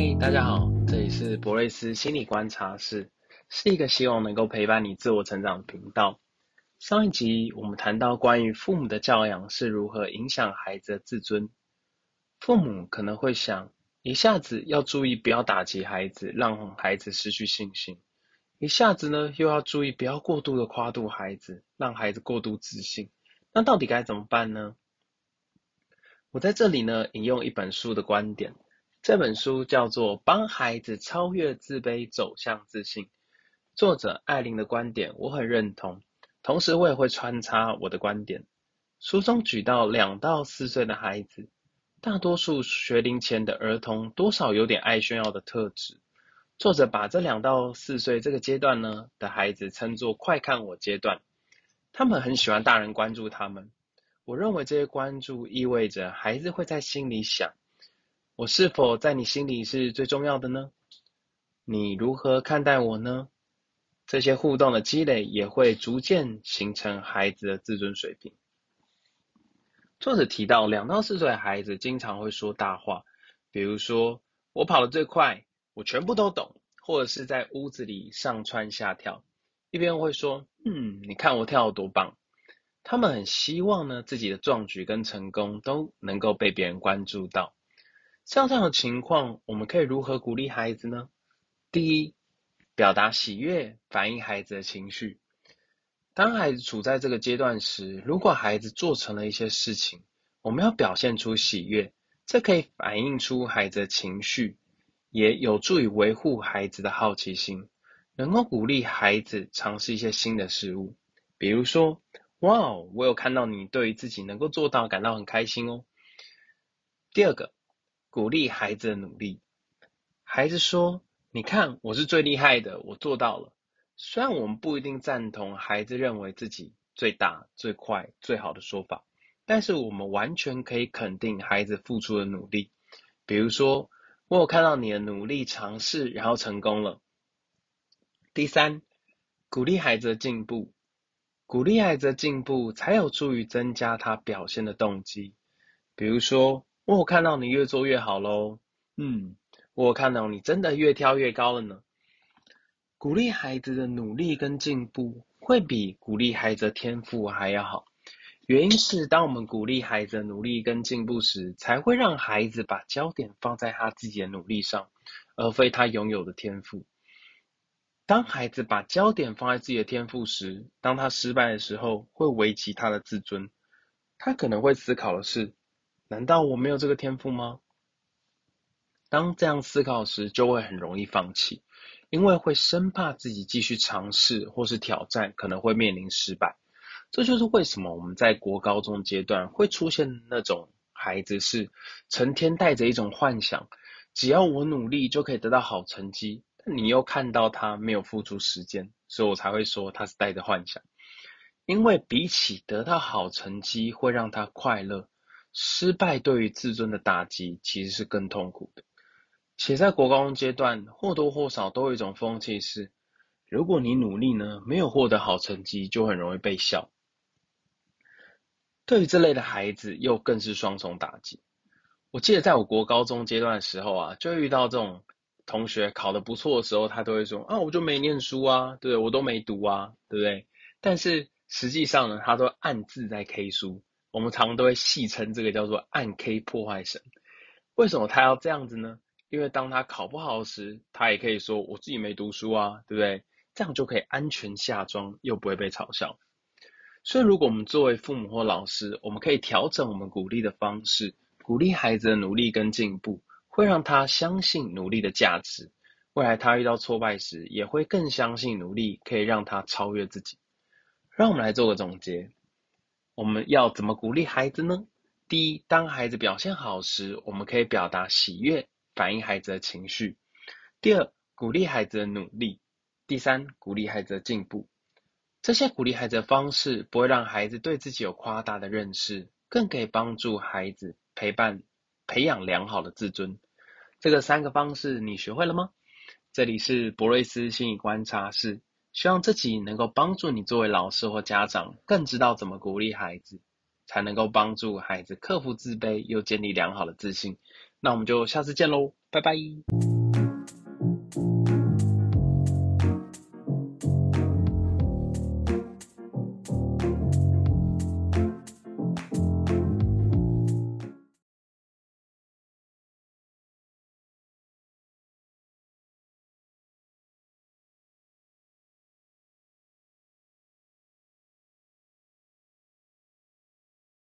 嗨，大家好，这里是博瑞斯心理观察室，是一个希望能够陪伴你自我成长的频道。上一集我们谈到关于父母的教养是如何影响孩子的自尊。父母可能会想，一下子要注意不要打击孩子，让孩子失去信心；一下子呢又要注意不要过度的夸度孩子，让孩子过度自信。那到底该怎么办呢？我在这里呢引用一本书的观点。这本书叫做《帮孩子超越自卑，走向自信》。作者艾琳的观点我很认同，同时我也会穿插我的观点。书中举到两到四岁的孩子，大多数学龄前的儿童多少有点爱炫耀的特质。作者把这两到四岁这个阶段呢的孩子称作“快看我阶段”，他们很喜欢大人关注他们。我认为这些关注意味着孩子会在心里想。我是否在你心里是最重要的呢？你如何看待我呢？这些互动的积累也会逐渐形成孩子的自尊水平。作者提到，两到四岁的孩子经常会说大话，比如说“我跑得最快”，“我全部都懂”，或者是在屋子里上蹿下跳，一边会说“嗯，你看我跳得多棒”。他们很希望呢，自己的壮举跟成功都能够被别人关注到。像这样的情况，我们可以如何鼓励孩子呢？第一，表达喜悦，反映孩子的情绪。当孩子处在这个阶段时，如果孩子做成了一些事情，我们要表现出喜悦，这可以反映出孩子的情绪，也有助于维护孩子的好奇心，能够鼓励孩子尝试一些新的事物。比如说，哇哦，我有看到你对于自己能够做到感到很开心哦。第二个。鼓励孩子的努力。孩子说：“你看，我是最厉害的，我做到了。”虽然我们不一定赞同孩子认为自己最大、最快、最好的说法，但是我们完全可以肯定孩子付出的努力。比如说，我有看到你的努力尝试，然后成功了。第三，鼓励孩子的进步。鼓励孩子的进步，才有助于增加他表现的动机。比如说，我看到你越做越好喽，嗯，我看到你真的越跳越高了呢。鼓励孩子的努力跟进步，会比鼓励孩子的天赋还要好。原因是，当我们鼓励孩子的努力跟进步时，才会让孩子把焦点放在他自己的努力上，而非他拥有的天赋。当孩子把焦点放在自己的天赋时，当他失败的时候，会危及他的自尊。他可能会思考的是，难道我没有这个天赋吗？当这样思考时，就会很容易放弃，因为会生怕自己继续尝试或是挑战，可能会面临失败。这就是为什么我们在国高中阶段会出现那种孩子是成天带着一种幻想，只要我努力就可以得到好成绩，但你又看到他没有付出时间，所以我才会说他是带着幻想。因为比起得到好成绩会让他快乐。失败对于自尊的打击其实是更痛苦的，且在国高中阶段或多或少都有一种风气是，如果你努力呢，没有获得好成绩，就很容易被笑。对于这类的孩子，又更是双重打击。我记得在我国高中阶段的时候啊，就遇到这种同学考得不错的时候，他都会说啊，我就没念书啊，对，我都没读啊，对不对？但是实际上呢，他都暗自在 K 书。我们常常都会戏称这个叫做暗 K 破坏神。为什么他要这样子呢？因为当他考不好时，他也可以说我自己没读书啊，对不对？这样就可以安全下庄，又不会被嘲笑。所以，如果我们作为父母或老师，我们可以调整我们鼓励的方式，鼓励孩子的努力跟进步，会让他相信努力的价值。未来他遇到挫败时，也会更相信努力可以让他超越自己。让我们来做个总结。我们要怎么鼓励孩子呢？第一，当孩子表现好时，我们可以表达喜悦，反映孩子的情绪。第二，鼓励孩子的努力。第三，鼓励孩子的进步。这些鼓励孩子的方式不会让孩子对自己有夸大的认识，更可以帮助孩子陪伴、培养良好的自尊。这个三个方式你学会了吗？这里是博瑞斯心理观察室。希望这集能够帮助你作为老师或家长，更知道怎么鼓励孩子，才能够帮助孩子克服自卑，又建立良好的自信。那我们就下次见喽。拜拜。